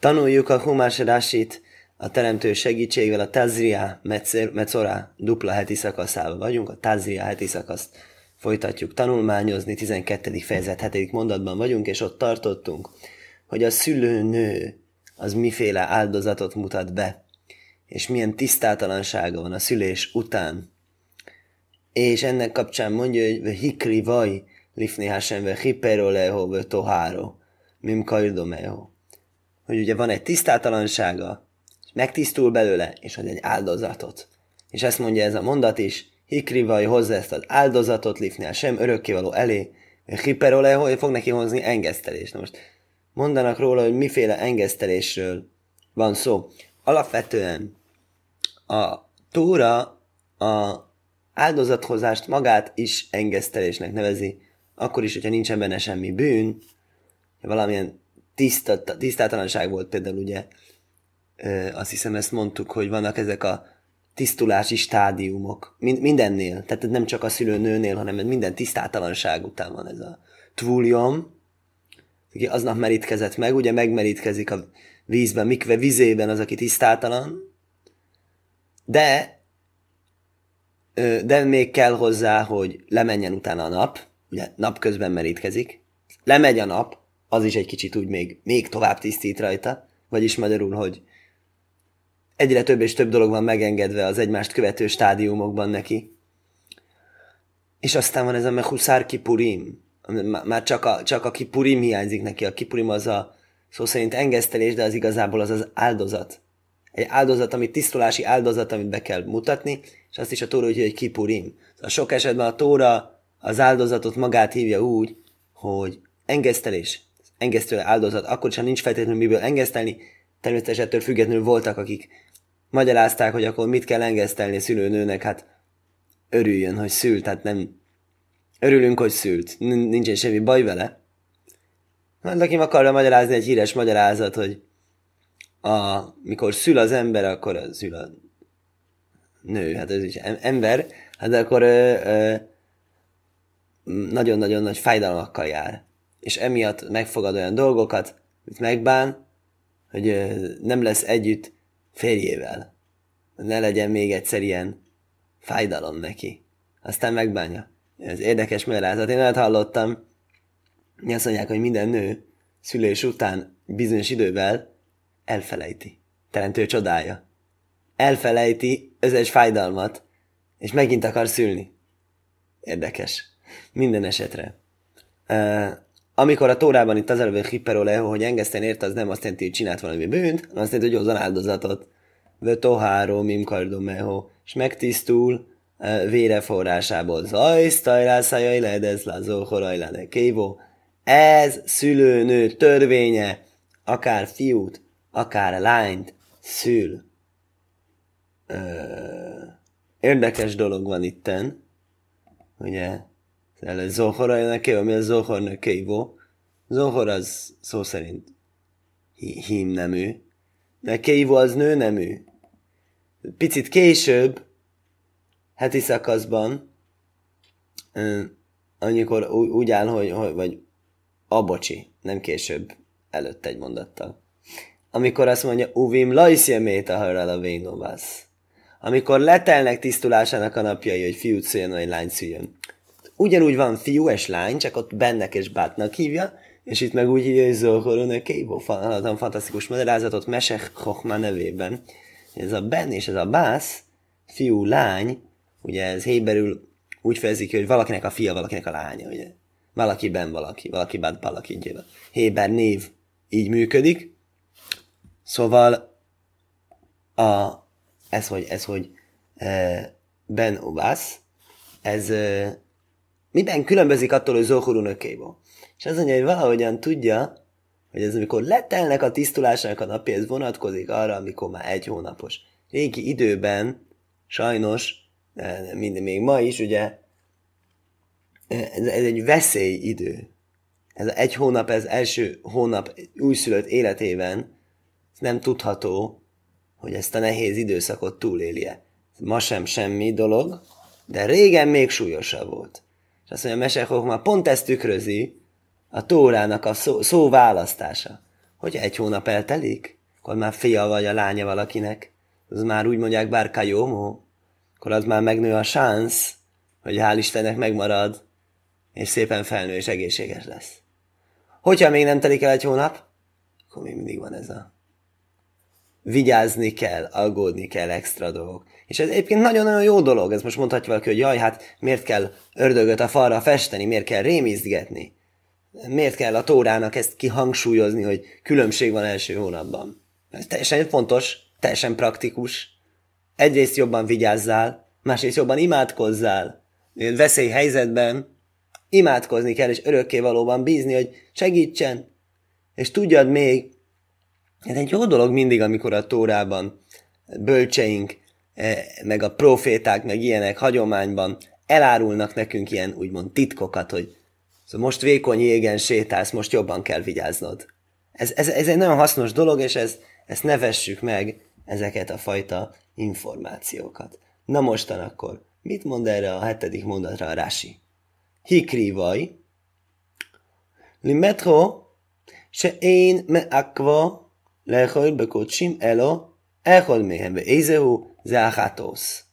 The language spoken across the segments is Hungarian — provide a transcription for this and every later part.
Tanuljuk a Humás Rasit a teremtő segítségével a Tazria Mecora dupla heti szakaszában vagyunk. A Tazria heti szakaszt folytatjuk tanulmányozni, 12. fejezet 7. mondatban vagyunk, és ott tartottunk, hogy a szülőnő az miféle áldozatot mutat be, és milyen tisztátalansága van a szülés után. És ennek kapcsán mondja, hogy hikri vaj, lifni hasem ve hipero leho ve toháro, mim kajdomeho. Hogy ugye van egy tisztátalansága, és megtisztul belőle, és ad egy áldozatot. És ezt mondja ez a mondat is, hikri vaj hozza ezt az áldozatot, lifni sem örökkévaló elé, hipero leho, fog neki hozni engesztelést. Na most mondanak róla, hogy miféle engesztelésről van szó. Alapvetően a Tóra a áldozathozást magát is engesztelésnek nevezi, akkor is, hogyha nincsen benne semmi bűn, valamilyen tiszta, tisztátalanság volt például ugye, azt hiszem ezt mondtuk, hogy vannak ezek a tisztulási stádiumok, mindennél, tehát nem csak a szülőnőnél, hanem minden tisztátalanság után van ez a tvúlium, aki aznap merítkezett meg, ugye megmerítkezik a vízben, mikve vizében az, aki tisztátalan, de de még kell hozzá, hogy lemenjen utána a nap, ugye napközben merítkezik, lemegy a nap, az is egy kicsit úgy még, még tovább tisztít rajta, vagyis magyarul, hogy egyre több és több dolog van megengedve az egymást követő stádiumokban neki. És aztán van ez a Mehuszár Kipurim, már csak a, csak a Kipurim hiányzik neki. A Kipurim az a szó szerint engesztelés, de az igazából az az áldozat. Egy áldozat, amit tisztulási áldozat, amit be kell mutatni, és azt is a Tóra úgy, hogy Kipurim. Szóval sok esetben a Tóra az áldozatot magát hívja úgy, hogy engesztelés, engesztő áldozat, akkor sem nincs feltétlenül miből engesztelni, természetesen ettől függetlenül voltak, akik magyarázták, hogy akkor mit kell engesztelni szülőnőnek, hát örüljön, hogy szült, tehát nem örülünk, hogy szült, nincsen semmi baj vele. Hát aki akarja magyarázni egy híres magyarázat, hogy a, mikor szül az ember, akkor a szül a nő, hát ez is ember, hát akkor ö, ö, nagyon-nagyon nagy fájdalmakkal jár. És emiatt megfogad olyan dolgokat, amit megbán, hogy nem lesz együtt férjével. Ne legyen még egyszer ilyen fájdalom neki. Aztán megbánja. Ez érdekes magyarázat. Én olyat hallottam, mi azt mondják, hogy minden nő szülés után bizonyos idővel elfelejti. Teremtő csodája. Elfelejti összes fájdalmat, és megint akar szülni. Érdekes. Minden esetre. Amikor a Tórában itt az előbb hipperoleo, hogy engeszten érte, az nem azt jelenti, hogy csinált valami bűnt, hanem azt jelenti, hogy hozzon áldozatot. Vötoháró, mimkardomeho, és megtisztul vére forrásából. Zajsztajrászájai ledez lazó horajlane kévó. Ez szülőnő törvénye, akár fiút, akár lányt szül. Érdekes dolog van itten, ugye, Zohor neki, ami a Zohor nekívó. Zohor az szó szerint hím nemű, de Keivo az nő nemű. Picit később, heti szakaszban, amikor úgy áll, hogy, hogy vagy a bocsi, nem később, előtt egy mondattal. Amikor azt mondja, uvim lajszjemét a a vénovász. Amikor letelnek tisztulásának a napjai, hogy fiút szüljön, vagy lány szüljön ugyanúgy van fiú és lány, csak ott bennek és bátnak hívja, és itt meg úgy hívja, hogy Zohoron Kébo, fantasztikus magyarázatot Mesech Chochma nevében. Ez a Ben és ez a Bász, fiú, lány, ugye ez héberül úgy fejezik hogy valakinek a fia, valakinek a lánya, ugye. Valaki ben valaki, valaki bát valaki gyéve. Héber név így működik. Szóval a, ez, hogy, ez, hogy e, Ben Obász, ez e, Miben különbözik attól, hogy Zohur unökébo? És az mondja, hogy valahogyan tudja, hogy ez amikor letelnek a tisztulásának a napja, ez vonatkozik arra, amikor már egy hónapos. Régi időben, sajnos, minden még ma is, ugye, ez, ez egy veszélyidő. Ez egy hónap, ez első hónap újszülött életében, nem tudható, hogy ezt a nehéz időszakot túlélje. Ma sem semmi dolog, de régen még súlyosabb volt. És azt mondja, Mesechok már pont ezt tükrözi a Tórának a szó, szó választása. hogy egy hónap eltelik, akkor már fia vagy a lánya valakinek, az már úgy mondják bár kajómó, akkor az már megnő a szánsz, hogy hál' Istennek megmarad, és szépen felnő és egészséges lesz. Hogyha még nem telik el egy hónap, akkor még mindig van ez a vigyázni kell, aggódni kell extra dolgok. És ez egyébként nagyon-nagyon jó dolog, ez most mondhatja valaki, hogy jaj, hát miért kell ördögöt a falra festeni, miért kell rémizgetni, miért kell a tórának ezt kihangsúlyozni, hogy különbség van első hónapban. Ez teljesen fontos, teljesen praktikus. Egyrészt jobban vigyázzál, másrészt jobban imádkozzál. Veszélyhelyzetben imádkozni kell, és örökké valóban bízni, hogy segítsen. És tudjad még, ez egy jó dolog mindig, amikor a Tórában bölcseink, eh, meg a proféták, meg ilyenek hagyományban elárulnak nekünk ilyen úgymond titkokat, hogy szóval most vékony jégen sétálsz, most jobban kell vigyáznod. Ez, ez, ez egy nagyon hasznos dolog, és ez, ezt ne vessük meg, ezeket a fajta információkat. Na mostan akkor, mit mond erre a hetedik mondatra a Rási? Hikrivaj, limetro, se én me akva, לאכול בקודשים אלו אכול מהם, ואיזהו זה החטוsz.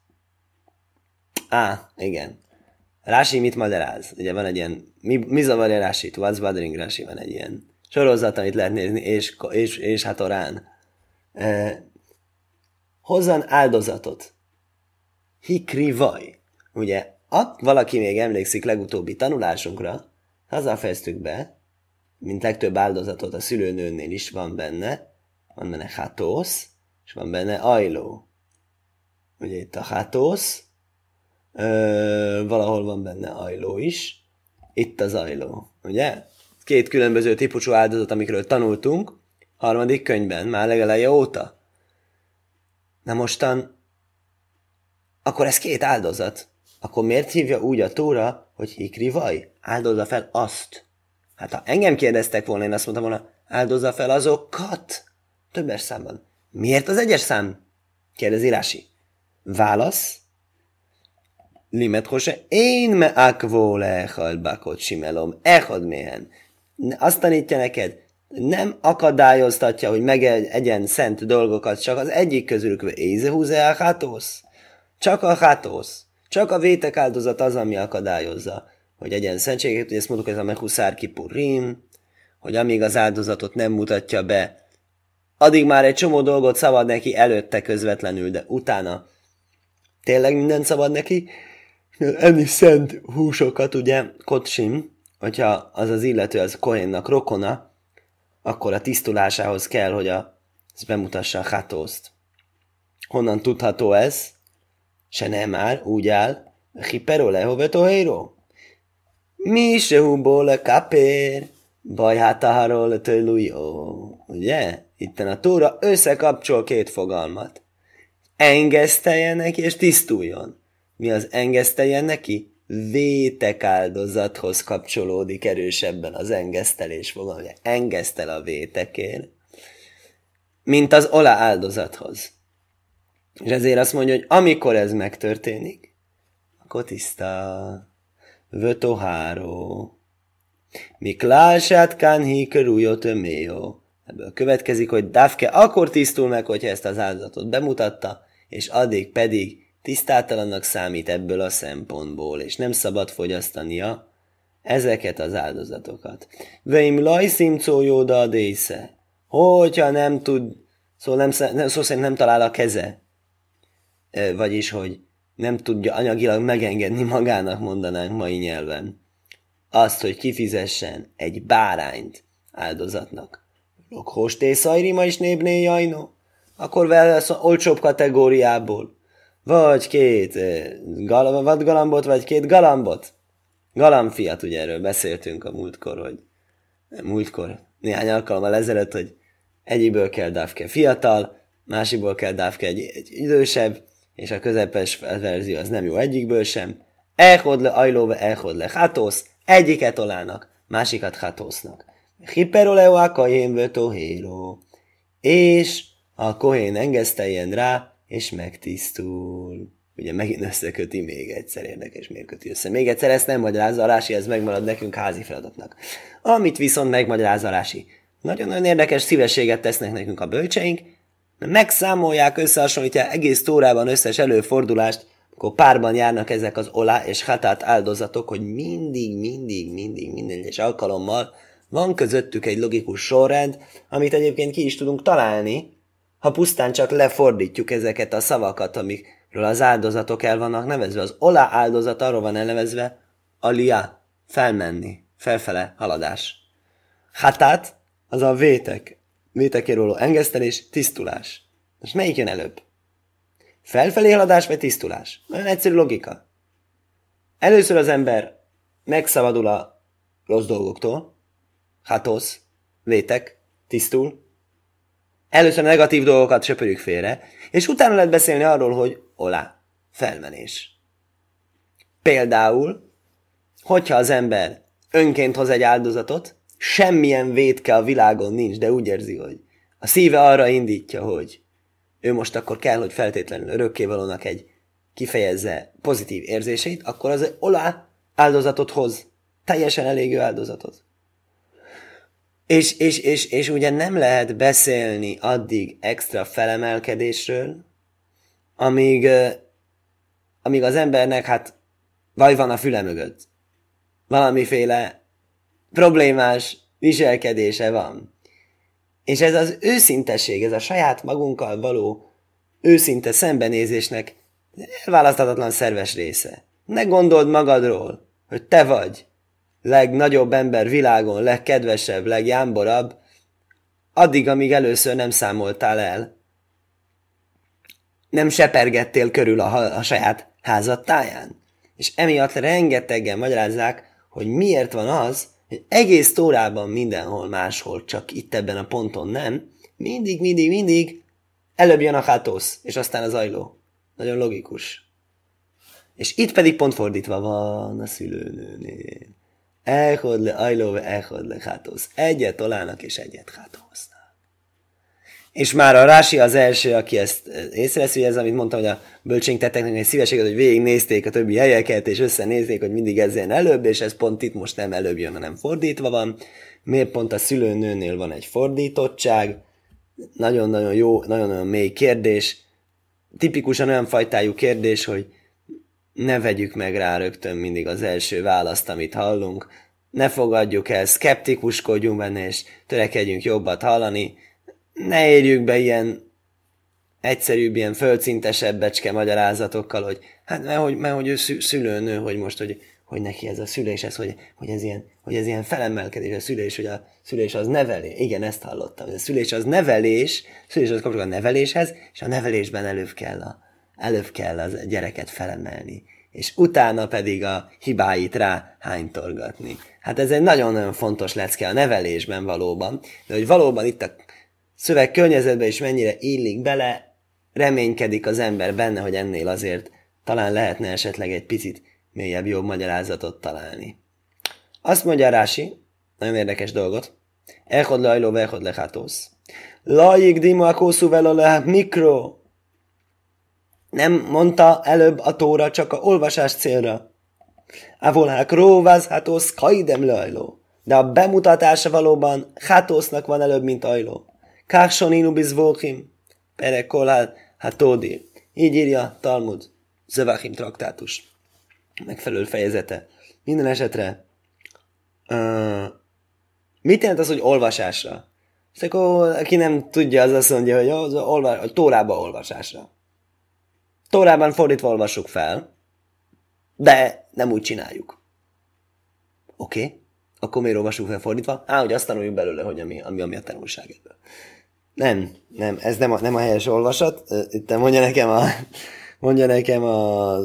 Á, igen. Rási mit magyaráz? Ugye van egy ilyen, mi, mi zavarja Rásit? What's bothering Rási? Van egy ilyen sorozat, amit lehet nézni, és, és, és hát orán. E, hozzan áldozatot. Hikri vaj. Ugye, ak, valaki még emlékszik legutóbbi tanulásunkra, hazafeztük be, mint legtöbb áldozatot a szülőnőnél is van benne, van benne hatósz, és van benne ajló. Ugye itt a hatósz, ö, valahol van benne ajló is, itt az ajló, ugye? Két különböző típusú áldozat, amikről tanultunk, harmadik könyvben, már legeleje óta. Na mostan, akkor ez két áldozat. Akkor miért hívja úgy a Tóra, hogy hikri vaj? Áldozza fel azt. Hát ha engem kérdeztek volna, én azt mondtam volna, áldozza fel azokat. Többes számban. Miért az egyes szám? Kérdezi Rási. Válasz. Limet hose, én me akvó lehal bakot simelom, echad méhen. Azt tanítja neked, nem akadályoztatja, hogy megegyen szent dolgokat, csak az egyik közülük ézehúze a hátósz. Csak a hátósz. Csak a vétek áldozat az, ami akadályozza, hogy egyen szentséget, hogy ezt mondtuk, ez a mehuszár kipurim, hogy amíg az áldozatot nem mutatja be, addig már egy csomó dolgot szabad neki előtte közvetlenül, de utána tényleg minden szabad neki. Enni szent húsokat, ugye, kotsim, hogyha az az illető az Kohénnak rokona, akkor a tisztulásához kell, hogy a, ez bemutassa a hatószt. Honnan tudható ez? Se nem már, úgy áll, hipero lehovetohéro. Mi se húból le kapér, baj hátaháról tőlújó. Ugye? Itten a Tóra összekapcsol két fogalmat. Engeszteljen neki és tisztuljon. Mi az engeszteljen neki? Vétek áldozathoz kapcsolódik erősebben az engesztelés fogalma. Engesztel a vétekért, mint az ola áldozathoz. És ezért azt mondja, hogy amikor ez megtörténik, akkor tiszta. Vötoháró. Miklását kánhi körújot öméjó. Ebből következik, hogy Dafke akkor tisztul meg, hogyha ezt az áldozatot bemutatta, és addig pedig tisztátalannak számít ebből a szempontból, és nem szabad fogyasztania ezeket az áldozatokat. Veim lajszim jóda a désze. Hogyha nem tud, szó, nem, nem, szó szerint nem talál a keze, vagyis, hogy nem tudja anyagilag megengedni magának, mondanánk mai nyelven, azt, hogy kifizessen egy bárányt áldozatnak Lokhosté szajrima is nébné jajno? Akkor vesz olcsóbb kategóriából. Vagy két eh, gal- vadgalambot, vagy két galambot. Galambfiat, ugye erről beszéltünk a múltkor, hogy múltkor, néhány alkalommal ezelőtt, hogy egyikből kell Dávke fiatal, másikból kell Dávke egy, egy idősebb, és a közepes verzió az nem jó egyikből sem. Elhod le ajlóve, elhod le hátosz, egyiket olának, másikat hátosznak. Hiperoleo a kohén vötohéro. És a kohén engeszteljen rá, és megtisztul. Ugye megint összeköti még egyszer, érdekes, miért köti össze. Még egyszer ezt nem Rási, ez megmarad nekünk házi feladatnak. Amit viszont Rási. nagyon-nagyon érdekes szívességet tesznek nekünk a bölcseink, megszámolják, összehasonlítják egész tórában összes előfordulást, akkor párban járnak ezek az olá és hatát áldozatok, hogy mindig, mindig, mindig, minden egyes alkalommal van közöttük egy logikus sorrend, amit egyébként ki is tudunk találni, ha pusztán csak lefordítjuk ezeket a szavakat, amikről az áldozatok el vannak nevezve. Az olá áldozat arról van elnevezve, alia, felmenni, felfele haladás. Hatát, az a vétek, vétekéről engesztelés, tisztulás. Most melyik jön előbb? Felfelé haladás vagy tisztulás? Nagyon egyszerű logika. Először az ember megszabadul a rossz dolgoktól, hatosz, vétek, tisztul. Először a negatív dolgokat söpörjük félre, és utána lehet beszélni arról, hogy olá, felmenés. Például, hogyha az ember önként hoz egy áldozatot, semmilyen vétke a világon nincs, de úgy érzi, hogy a szíve arra indítja, hogy ő most akkor kell, hogy feltétlenül örökkévalónak egy kifejezze pozitív érzéseit, akkor az olá áldozatot hoz. Teljesen elégő áldozatot. És, és, és, és ugye nem lehet beszélni addig extra felemelkedésről, amíg, amíg az embernek hát vaj van a füle mögött. Valamiféle problémás viselkedése van. És ez az őszintesség, ez a saját magunkkal való őszinte szembenézésnek elválaszthatatlan szerves része. Ne gondold magadról, hogy te vagy legnagyobb ember világon, legkedvesebb, legjámborabb, addig, amíg először nem számoltál el. Nem sepergettél körül a, a saját házad táján. És emiatt rengetegen magyarázzák, hogy miért van az, egész tórában mindenhol máshol, csak itt ebben a ponton nem, mindig, mindig, mindig előbb jön a hátosz, és aztán az ajló. Nagyon logikus. És itt pedig pont fordítva van a szülőnőnél. Elhod le ajló, elhod le hátosz. Egyet tolának, és egyet hátosznak. És már a Rási az első, aki ezt észreveszi, ez, amit mondtam, hogy a bölcsénk tettek egy szívességet, hogy végignézték a többi helyeket, és összenézték, hogy mindig ez ilyen előbb, és ez pont itt most nem előbb jön, hanem fordítva van. Miért pont a szülőnőnél van egy fordítottság? Nagyon-nagyon jó, nagyon-nagyon mély kérdés. Tipikusan olyan fajtájú kérdés, hogy ne vegyük meg rá rögtön mindig az első választ, amit hallunk. Ne fogadjuk el, szkeptikuskodjunk benne, és törekedjünk jobbat hallani ne érjük be ilyen egyszerűbb, ilyen földszintesebb becske magyarázatokkal, hogy hát mert hogy, mert, hogy ő szülőnő, hogy most, hogy, hogy neki ez a szülés, ez, hogy, hogy, ez ilyen, hogy ez ilyen felemelkedés, a szülés, hogy a szülés az nevelés. Igen, ezt hallottam. A szülés az nevelés, a szülés az kapcsolódik a neveléshez, és a nevelésben előbb kell a, előbb kell az gyereket felemelni és utána pedig a hibáit rá hánytorgatni. Hát ez egy nagyon-nagyon fontos lecke a nevelésben valóban, de hogy valóban itt a szöveg környezetbe is mennyire illik bele, reménykedik az ember benne, hogy ennél azért talán lehetne esetleg egy picit mélyebb, jobb magyarázatot találni. Azt mondja Rási, nagyon érdekes dolgot, Echod lajló, echod lehátósz. Lajik dima kószú vele mikro. Nem mondta előbb a tóra csak a olvasás célra. Avolhák róváz hátósz kaidem lajló. De a bemutatása valóban hátósznak van előbb, mint ajló. Kársoninu bizvókim, pere kolál hatódi. Így írja Talmud, Zövachim traktátus. Megfelelő fejezete. Minden esetre, uh, mit jelent az, hogy olvasásra? És akkor aki nem tudja, az azt mondja, hogy az olva, a tórába olvasásra. Tórában fordítva olvassuk fel, de nem úgy csináljuk. Oké? Okay? Akkor miért olvassuk fel fordítva? Á, hogy azt tanuljuk belőle, hogy ami, ami, ami a tanulság ebből. Nem, nem, ez nem a, nem a helyes olvasat. Itt mondja nekem a, mondja nekem a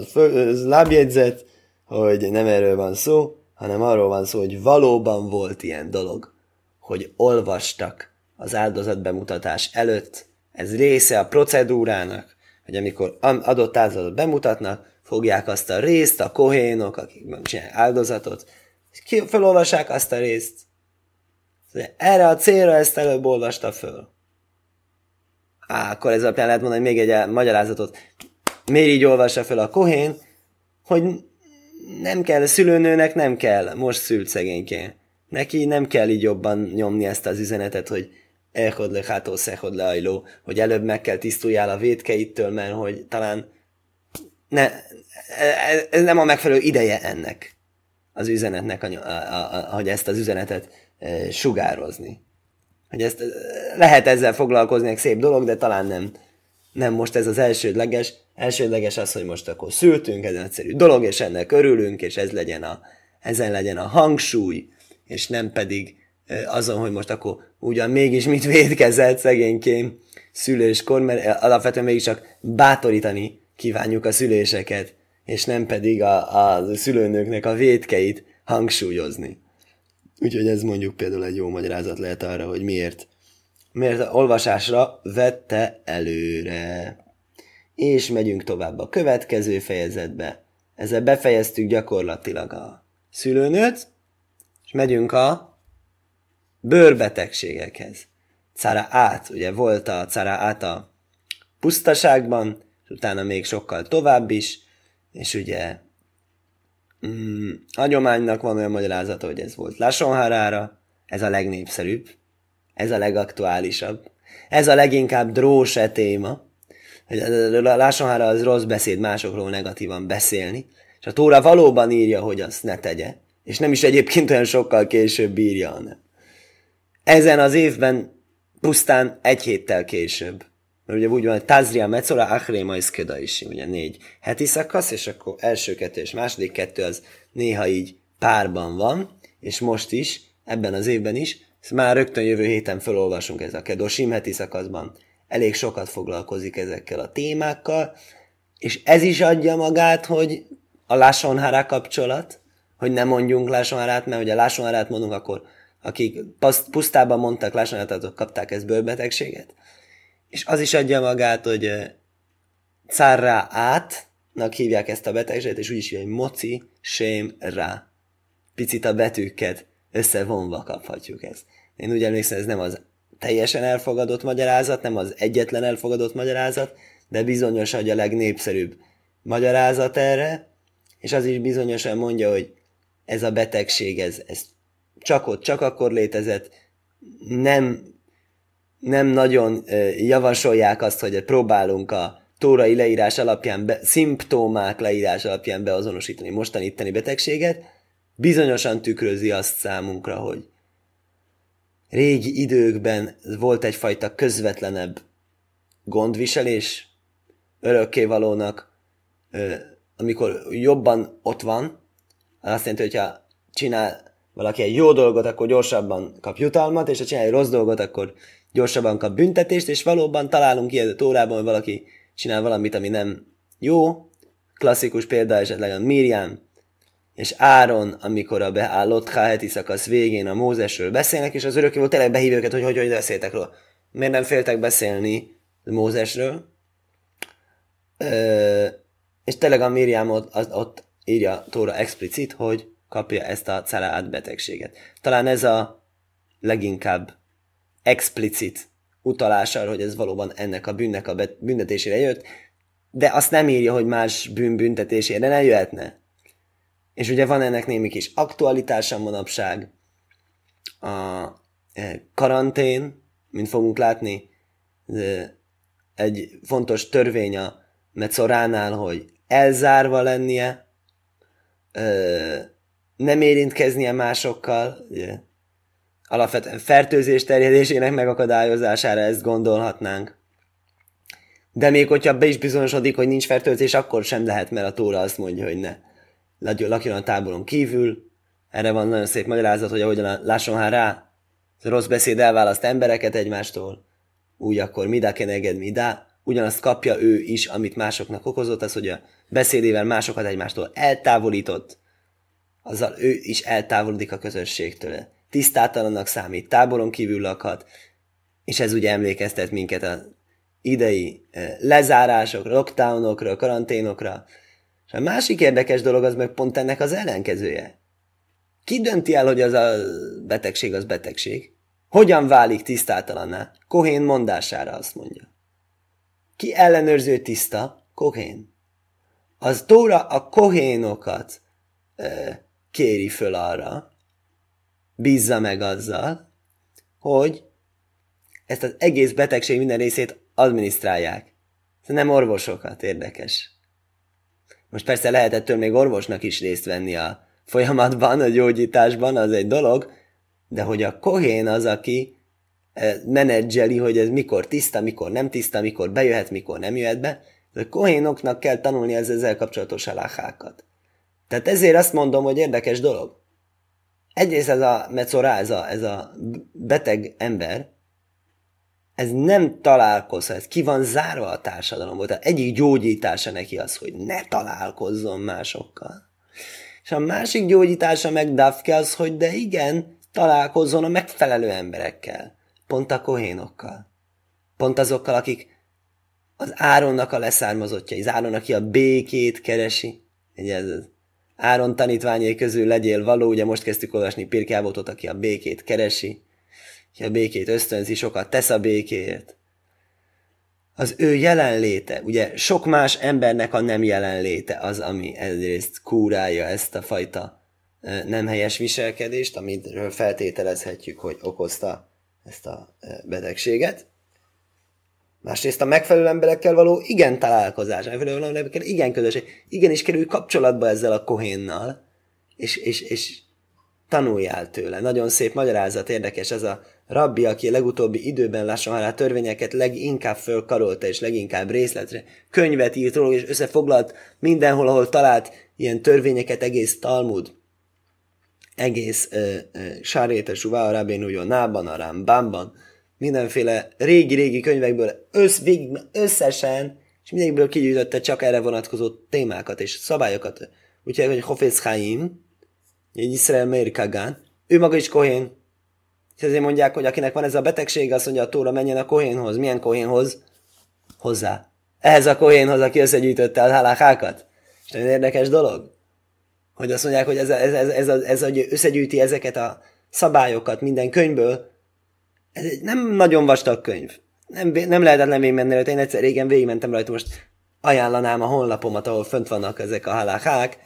lábjegyzet, hogy nem erről van szó, hanem arról van szó, hogy valóban volt ilyen dolog, hogy olvastak az áldozat bemutatás előtt. Ez része a procedúrának, hogy amikor adott áldozatot bemutatnak, fogják azt a részt, a kohénok, akik csinálják áldozatot, és felolvassák azt a részt. Erre a célra ezt előbb olvasta föl. Á, akkor ez alapján lehet mondani még egy magyarázatot. Miért így olvassa fel a kohén, hogy nem kell, a szülőnőnek nem kell, most szült szegényként. Neki nem kell így jobban nyomni ezt az üzenetet, hogy elhod le hátó szehod le ajló, hogy előbb meg kell tisztuljál a védkeittől, mert hogy talán ne, ez nem a megfelelő ideje ennek az üzenetnek, hogy ezt az üzenetet e, sugározni. Hogy ezt e, lehet ezzel foglalkozni, egy szép dolog, de talán nem, nem most ez az elsődleges. Elsődleges az, hogy most akkor szültünk, ez egy egyszerű dolog, és ennek örülünk, és ez legyen a, ezen legyen a hangsúly, és nem pedig e, azon, hogy most akkor ugyan mégis mit védkezett szegénykém szüléskor, mert alapvetően mégis csak bátorítani kívánjuk a szüléseket, és nem pedig a, a szülőnőknek a védkeit hangsúlyozni. Úgyhogy ez mondjuk például egy jó magyarázat lehet arra, hogy miért, miért a olvasásra vette előre. És megyünk tovább a következő fejezetbe. Ezzel befejeztük gyakorlatilag a szülőnőt, és megyünk a bőrbetegségekhez. Cara át, ugye volt a cara át a pusztaságban, és utána még sokkal tovább is, és ugye mm, hagyománynak van olyan magyarázata, hogy ez volt Lasonharára, ez a legnépszerűbb, ez a legaktuálisabb, ez a leginkább dróse téma, hogy a Lasonhára az rossz beszéd másokról negatívan beszélni, és a Tóra valóban írja, hogy azt ne tegye, és nem is egyébként olyan sokkal később írja, hanem. Ezen az évben pusztán egy héttel később mert ugye úgy van, hogy Tazria Mecora, Achré Majszkeda is, ugye négy heti szakasz, és akkor első kettő és második kettő az néha így párban van, és most is, ebben az évben is, ezt már rögtön jövő héten felolvasunk ez a Kedosim heti szakaszban. Elég sokat foglalkozik ezekkel a témákkal, és ez is adja magát, hogy a Lásonhára kapcsolat, hogy ne mondjunk Lásonhárát, mert ugye Lásonhárát mondunk, akkor akik pusztában mondtak Lásonhárát, azok kapták ezt bőrbetegséget és az is adja magát, hogy Czarra átnak hívják ezt a betegséget, és úgy is hogy moci, sém, rá. Picit a betűket összevonva kaphatjuk ezt. Én úgy emlékszem, ez nem az teljesen elfogadott magyarázat, nem az egyetlen elfogadott magyarázat, de bizonyos, hogy a legnépszerűbb magyarázat erre, és az is bizonyosan mondja, hogy ez a betegség, ez, ez csak ott, csak akkor létezett, nem nem nagyon javasolják azt, hogy próbálunk a tórai leírás alapján, be, szimptomák leírás alapján beazonosítani mostani itteni betegséget, bizonyosan tükrözi azt számunkra, hogy régi időkben volt egyfajta közvetlenebb gondviselés örökkévalónak, amikor jobban ott van, azt jelenti, hogyha csinál valaki egy jó dolgot, akkor gyorsabban kap jutalmat, és ha csinál egy rossz dolgot, akkor gyorsabban kap büntetést, és valóban találunk ilyen órában, hogy valaki csinál valamit, ami nem jó. Klasszikus példa esetleg a Miriam és Áron, amikor a beállott heti szakasz végén a Mózesről beszélnek, és az örökké tényleg behív őket, hogy hogy, hogy beszéltek róla. Miért nem féltek beszélni Mózesről? Ö, és tényleg a Miriam ott, az, ott írja Tóra explicit, hogy kapja ezt a családbetegséget. betegséget. Talán ez a leginkább explicit utalás arra, hogy ez valóban ennek a bűnnek a büntetésére jött, de azt nem írja, hogy más bűn büntetésére ne jöhetne. És ugye van ennek némi kis aktualitása manapság, a e, karantén, mint fogunk látni, egy fontos törvény a Mecoránál, hogy elzárva lennie, nem érintkeznie másokkal, alapvetően fertőzés terjedésének megakadályozására ezt gondolhatnánk. De még hogyha be is bizonyosodik, hogy nincs fertőzés, akkor sem lehet, mert a tóra azt mondja, hogy ne. Lakjon a táboron kívül. Erre van nagyon szép magyarázat, hogy ahogyan lásson rá, a rossz beszéd elválaszt embereket egymástól, úgy akkor midá keneged midá, ugyanazt kapja ő is, amit másoknak okozott, az, hogy a beszédével másokat egymástól eltávolított, azzal ő is eltávolodik a közösségtől tisztátalannak számít, táboron kívül lakhat, és ez ugye emlékeztet minket a idei lezárásokra, lockdownokra, karanténokra. És a másik érdekes dolog az meg pont ennek az ellenkezője. Ki dönti el, hogy az a betegség az betegség? Hogyan válik tisztátalanná? Kohén mondására azt mondja. Ki ellenőrző tiszta? Kohén. Az Tóra a kohénokat e, kéri föl arra, bízza meg azzal, hogy ezt az egész betegség minden részét adminisztrálják. Ez nem orvosokat érdekes. Most persze lehet ettől még orvosnak is részt venni a folyamatban, a gyógyításban, az egy dolog, de hogy a kohén az, aki eh, menedzseli, hogy ez mikor tiszta, mikor nem tiszta, mikor bejöhet, mikor nem jöhet be, a kohénoknak kell tanulni az ezzel kapcsolatos aláhákat. Tehát ezért azt mondom, hogy érdekes dolog. Egyrészt ez a mecorá, ez a, ez a beteg ember, ez nem találkozhat, ez ki van zárva a társadalomból. Tehát egyik gyógyítása neki az, hogy ne találkozzon másokkal. És a másik gyógyítása meg Dafke az, hogy de igen, találkozzon a megfelelő emberekkel. Pont a kohénokkal. Pont azokkal, akik az Áronnak a leszármazottja, az Áron, aki a békét keresi. Ugye ez az Áron tanítványai közül legyél való, ugye most kezdtük olvasni Pirkávotot, aki a békét keresi, aki a békét ösztönzi, sokat tesz a békéért. Az ő jelenléte, ugye sok más embernek a nem jelenléte az, ami egyrészt kúrálja ezt a fajta nem helyes viselkedést, amiről feltételezhetjük, hogy okozta ezt a betegséget. Másrészt a megfelelő emberekkel való igen találkozás, megfelelő emberekkel igen közösség, igenis kerül kapcsolatba ezzel a kohénnal, és, és, és tanuljál tőle. Nagyon szép magyarázat, érdekes ez a rabbi, aki a legutóbbi időben lassan halál törvényeket leginkább fölkarolta, és leginkább részletre könyvet írt róla, és összefoglalt mindenhol, ahol talált ilyen törvényeket, egész Talmud, egész uh, uh, Sárét, a Suvá, a Rabén Nában, a Rambamban, mindenféle régi-régi könyvekből össz, végig, összesen, és mindegyikből kigyűjtötte csak erre vonatkozó témákat és szabályokat. Úgyhogy, hogy Hofész Chaim, egy Israel Meir Kagan, ő maga is kohén. És ezért mondják, hogy akinek van ez a betegség, azt mondja a Tóra, menjen a kohénhoz. Milyen kohénhoz? Hozzá. Ehhez a kohénhoz, aki összegyűjtötte a halákákat. És nagyon érdekes dolog, hogy azt mondják, hogy ez, ez, ez, ez, ez, ez, hogy összegyűjti ezeket a szabályokat minden könyvből, ez egy nem nagyon vastag könyv. Nem, nem lehetetlen végigmenni rajta. Én egyszer régen végigmentem rajta, most ajánlanám a honlapomat, ahol fönt vannak ezek a halákák.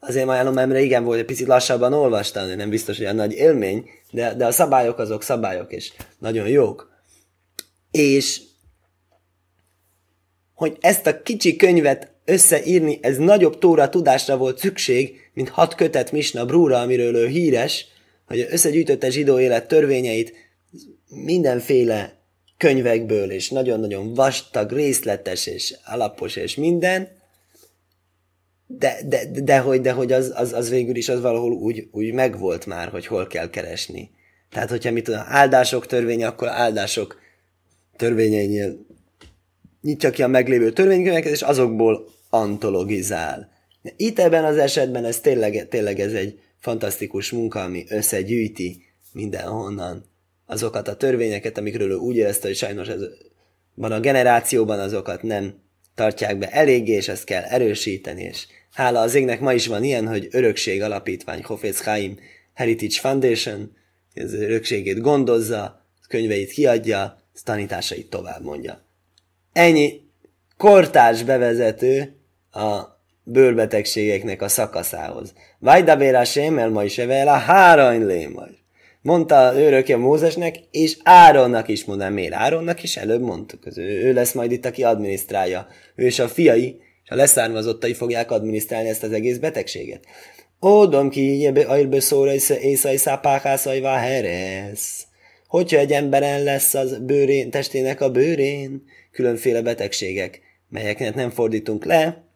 Azért ajánlom, mert igen volt, egy picit lassabban olvastam, nem biztos, hogy a nagy élmény, de, de a szabályok azok szabályok, és nagyon jók. És hogy ezt a kicsi könyvet összeírni, ez nagyobb tóra tudásra volt szükség, mint hat kötet Misna Brúra, amiről ő híres, hogy összegyűjtötte zsidó élet törvényeit, mindenféle könyvekből, és nagyon-nagyon vastag, részletes, és alapos, és minden, de, de, de, hogy, de hogy az, az, az végül is az valahol úgy, úgy megvolt már, hogy hol kell keresni. Tehát, hogyha mit tudom, áldások törvénye, akkor áldások törvényeinél nyitja ki a meglévő törvénykönyveket, és azokból antologizál. Itt ebben az esetben ez tényleg, tényleg ez egy fantasztikus munka, ami összegyűjti mindenhonnan azokat a törvényeket, amikről ő úgy érezte, hogy sajnos ez van a generációban azokat nem tartják be eléggé, és ezt kell erősíteni, és hála az égnek ma is van ilyen, hogy örökség alapítvány, Hofetz Chaim Heritage Foundation, ez örökségét gondozza, könyveit kiadja, tanításait tovább mondja. Ennyi kortárs bevezető a bőrbetegségeknek a szakaszához. Vajdavéra sémel ma is a hárany lémaj. Mondta örökje Mózesnek, és Áronnak is mondom, miért Áronnak is előbb mondtuk, az ő, ő lesz majd itt, aki adminisztrálja. Ő és a fiai, és a leszármazottai fogják adminisztrálni ezt az egész betegséget. Ódom ki, jebe ajrbe szóra, észai szápáhászai heresz. Hogyha egy emberen lesz az bőrén, testének a bőrén, különféle betegségek, melyeknek nem fordítunk le,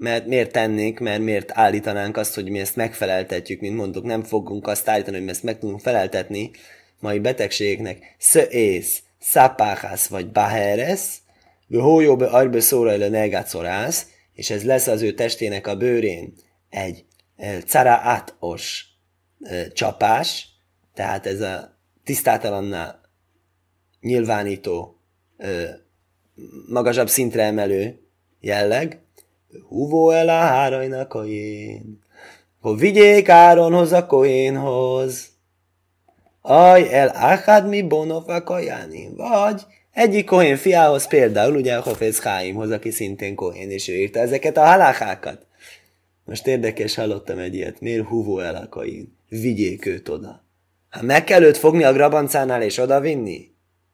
mert miért tennénk, mert miért állítanánk azt, hogy mi ezt megfeleltetjük, mint mondtuk, nem fogunk azt állítani, hogy mi ezt meg tudunk feleltetni mai betegségeknek. Szöész, szapáhász vagy baheres, hójóbe arbe szóra le negácorász, és ez lesz az ő testének a bőrén egy caraátos csapás, tehát ez a tisztátalanná nyilvánító, magasabb szintre emelő jelleg, húvó el a hárajnak a jén, hogy vigyék Áronhoz a koénhoz. Aj, el áhád mi bonova kajáni, vagy egyik kohén fiához például, ugye a Hofez Háimhoz, aki szintén kohén, és ő írta ezeket a halákákat. Most érdekes, hallottam egy ilyet. Miért húvó el a kain? Vigyék őt oda. Hát meg kell őt fogni a grabancánál és odavinni?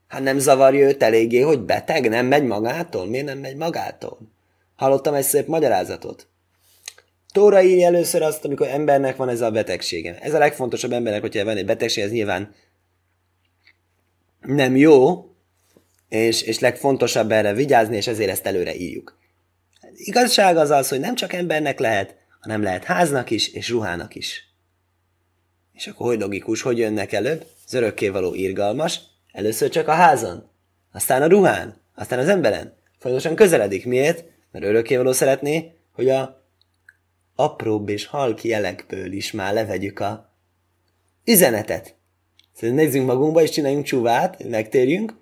Hát nem zavarja őt eléggé, hogy beteg? Nem megy magától? Miért nem megy magától? Hallottam egy szép magyarázatot. Tóra írja először azt, amikor embernek van ez a betegsége. Ez a legfontosabb embernek, hogyha van egy betegség, ez nyilván nem jó, és, és legfontosabb erre vigyázni, és ezért ezt előre írjuk. Igazság az az, hogy nem csak embernek lehet, hanem lehet háznak is, és ruhának is. És akkor hogy logikus, hogy jönnek előbb? Az örökkévaló irgalmas, először csak a házon, aztán a ruhán, aztán az emberen. Folyamatosan közeledik. Miért? Mert örökkévaló szeretné, hogy a apróbb és halk jelekből is már levegyük a üzenetet. Szóval nézzünk magunkba, és csináljunk csúvát, megtérjünk,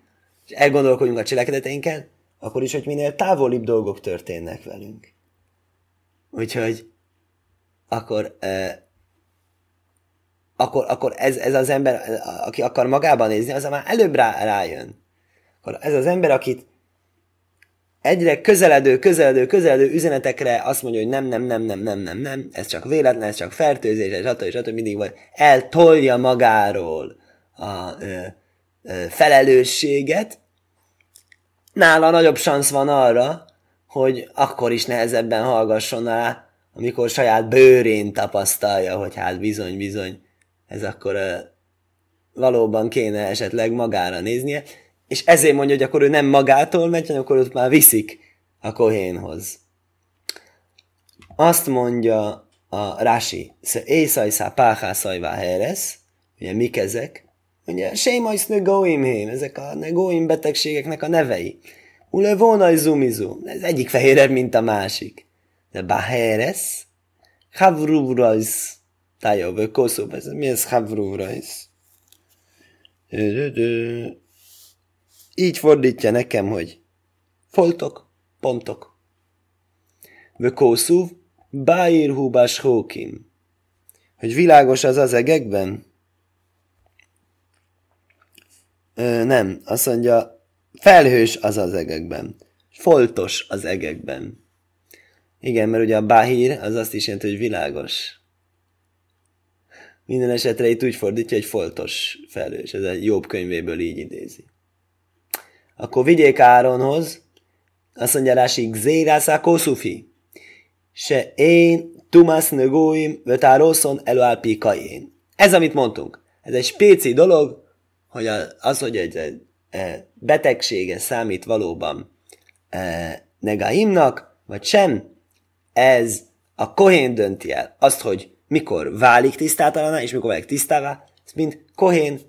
és elgondolkodjunk a cselekedeteinken, akkor is, hogy minél távolibb dolgok történnek velünk. Úgyhogy akkor, eh, akkor, akkor ez, ez az ember, aki akar magában nézni, az már előbb rá, rájön. Akkor ez az ember, akit egyre közeledő, közeledő, közeledő üzenetekre azt mondja, hogy nem, nem, nem, nem, nem, nem, nem, ez csak véletlen, ez csak fertőzés, stb. stb. mindig vagy eltolja magáról a ö, ö, felelősséget, nála nagyobb szansz van arra, hogy akkor is nehezebben hallgasson rá, amikor saját bőrén tapasztalja, hogy hát bizony, bizony, ez akkor ö, valóban kéne esetleg magára néznie, és ezért mondja, hogy akkor ő nem magától megy, hanem akkor őt már viszik a kohénhoz. Azt mondja a Rási, Észajszá páhászajvá heres, ugye mik ezek? Ugye sémajsz goim ezek a negoim betegségeknek a nevei. Ule vonaj zumizu, ez egyik fehérebb, mint a másik. De baheres, havrúvrajsz, tájó, koszó, mi ez havrúvrajsz? Így fordítja nekem, hogy foltok, pontok. Vökószúv, báír húbás hókim. Hogy világos az az egekben? Ö, nem, azt mondja, felhős az az egekben. Foltos az egekben. Igen, mert ugye a báhír az azt is jelenti, hogy világos. Minden esetre itt úgy fordítja, hogy foltos felhős. Ez a jobb könyvéből így idézi. Akkor vigyék Áronhoz, azt mondja Rási, Gzérászá kószufi, se én tumász nögóim vetároszon előálpi kajén. Ez, amit mondtunk. Ez egy spéci dolog, hogy az, hogy egy, egy betegsége számít valóban e, negaimnak, vagy sem, ez a kohén dönti el. Azt, hogy mikor válik tisztátalan, és mikor válik tisztává, ez mind kohén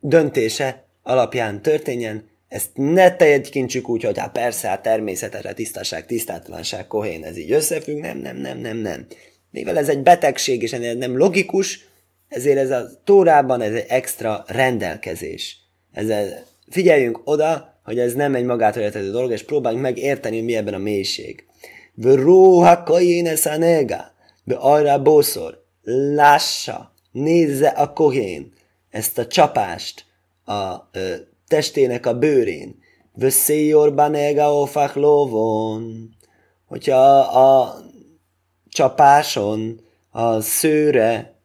döntése alapján történjen, ezt ne kincsük úgy, hogy hát persze, hát természetes, tisztaság, tisztátalanság, kohén, ez így összefügg, nem, nem, nem, nem, nem. Mivel ez egy betegség, és ennél nem logikus, ezért ez a tórában ez egy extra rendelkezés. Ezzel figyeljünk oda, hogy ez nem egy magától értető dolog, és próbáljunk meg érteni, hogy mi ebben a mélység. Vróha kajéne szanega, be arra bószor, lássa, nézze a kohén, ezt a csapást a ö, testének a bőrén. Vösszéjor banega ofach lovon. Hogyha a, csapáson a szőre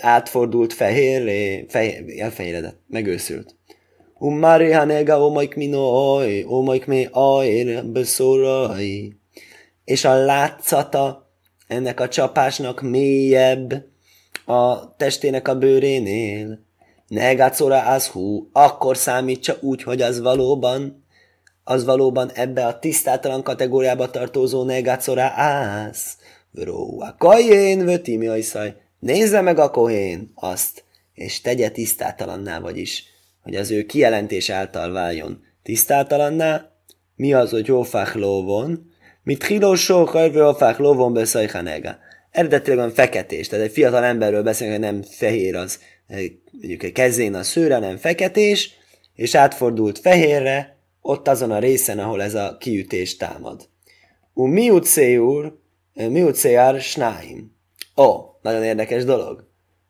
átfordult fehérré, fehér, elfehéredett, megőszült. Ummari hanega omaik minoi, omaik mi air beszorai. És a látszata ennek a csapásnak mélyebb a testének a bőrénél Negácora az hú, akkor számítsa úgy, hogy az valóban, az valóban ebbe a tisztátalan kategóriába tartozó negácora az. Vró, a kajén vötimi ajszaj. Nézze meg a kohén azt, és tegye tisztátalanná, vagyis, hogy az ő kijelentés által váljon tisztátalanná, mi az, hogy jófák lóvon, mit hiló sóhaj, jófák lóvon beszajhanega. Eredetileg van feketés, tehát egy fiatal emberről beszélünk, hogy nem fehér az, mondjuk egy kezén a szőre, nem feketés, és átfordult fehérre, ott azon a részen, ahol ez a kiütés támad. U miutszéur, miutszéjár snáim. Ó, nagyon érdekes dolog.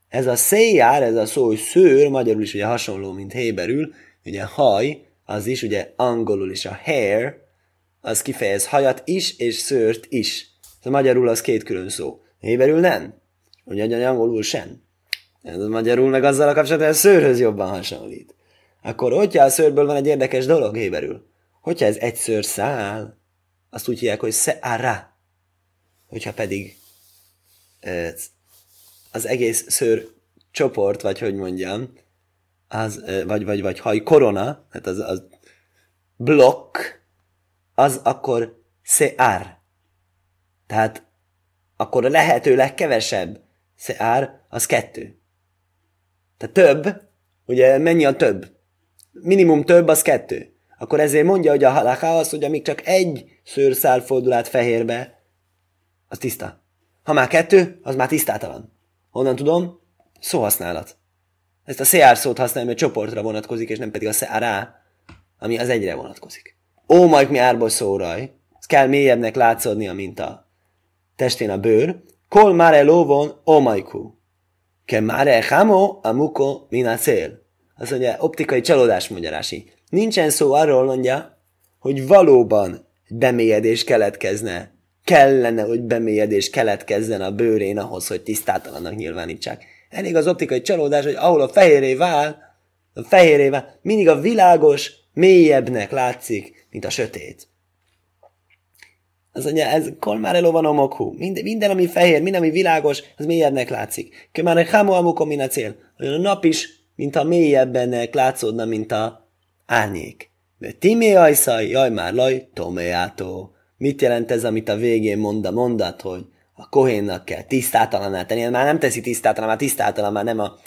Ez a széjár, ez a szó, hogy szőr, magyarul is ugye hasonló, mint héberül, ugye haj, az is, ugye angolul is a hair, az kifejez hajat is, és szőrt is. Ez magyarul az két külön szó. Héberül nem. Ugye angolul sem. Ez magyarul meg azzal a kapcsolatban, a szőrhöz jobban hasonlít. Akkor, hogyha a szőrből van egy érdekes dolog, héberül. Hogyha ez egy szőr szál, azt úgy hívják, hogy se'ara. Hogyha pedig az egész szőr csoport, vagy hogy mondjam, az, vagy, vagy, vagy haj korona, hát az, az blokk, az akkor se'ar. Tehát akkor a lehető legkevesebb se'ar, az kettő. Tehát több, ugye mennyi a több? Minimum több, az kettő. Akkor ezért mondja, hogy a halaká az, hogy amíg csak egy szőrszál fordul át fehérbe, az tiszta. Ha már kettő, az már tisztátalan. Honnan tudom? Szóhasználat. Ezt a széár szót használja, mert csoportra vonatkozik, és nem pedig a szárá, ami az egyre vonatkozik. Ó, majd mi árból szóraj. Ez kell mélyebbnek látszódnia, mint a testén a bőr. Kol mare lóvon, ó majkú. Ke mare hamo, amuko, mina cél. Az mondja, optikai csalódás magyarási. Nincsen szó arról, mondja, hogy valóban bemélyedés keletkezne. Kellene, hogy bemélyedés keletkezzen a bőrén ahhoz, hogy tisztátalannak nyilvánítsák. Elég az optikai csalódás, hogy ahol a fehéré vál, a fehéré vál, mindig a világos mélyebbnek látszik, mint a sötét. Az mondja, ez kolmáreló van omokhu. Minden, minden, ami fehér, minden, ami világos, az mélyebbnek látszik. Kömár egy hamu amukom, min a cél. A nap is, mint a mélyebbennek látszódna, mint a árnyék. Mert timé ajszaj, jaj már laj, tomeátó. Mit jelent ez, amit a végén mond a mondat, hogy a kohénnak kell tisztátalanná tenni, már nem teszi tisztátalan, már tisztátalan, már nem a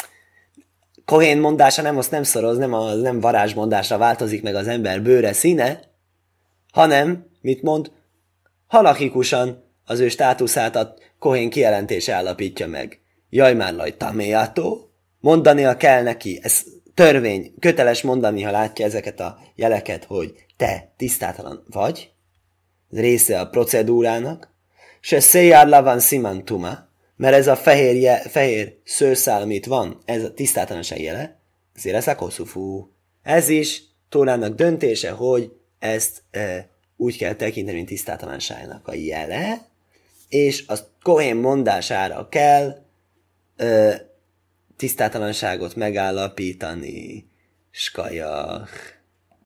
kohén mondása nem, azt nem szoroz, nem, a, nem varázsmondásra változik meg az ember bőre színe, hanem, mit mond, halakikusan az ő státuszát a kohén kijelentése állapítja meg. Jaj már laj taméjátó, mondania kell neki, ez törvény, köteles mondani, ha látja ezeket a jeleket, hogy te tisztátalan vagy, ez része a procedúrának, se széjár lavan simantuma, mert ez a fehér, je, fehér szőszál, amit van, ez a tisztátalanság jele, ezért ez a koszufú. Ez is Tórának döntése, hogy ezt e, úgy kell tekinteni, mint tisztátalanságnak a jele, és a Kohén mondására kell e, tisztátalanságot megállapítani. Skajach.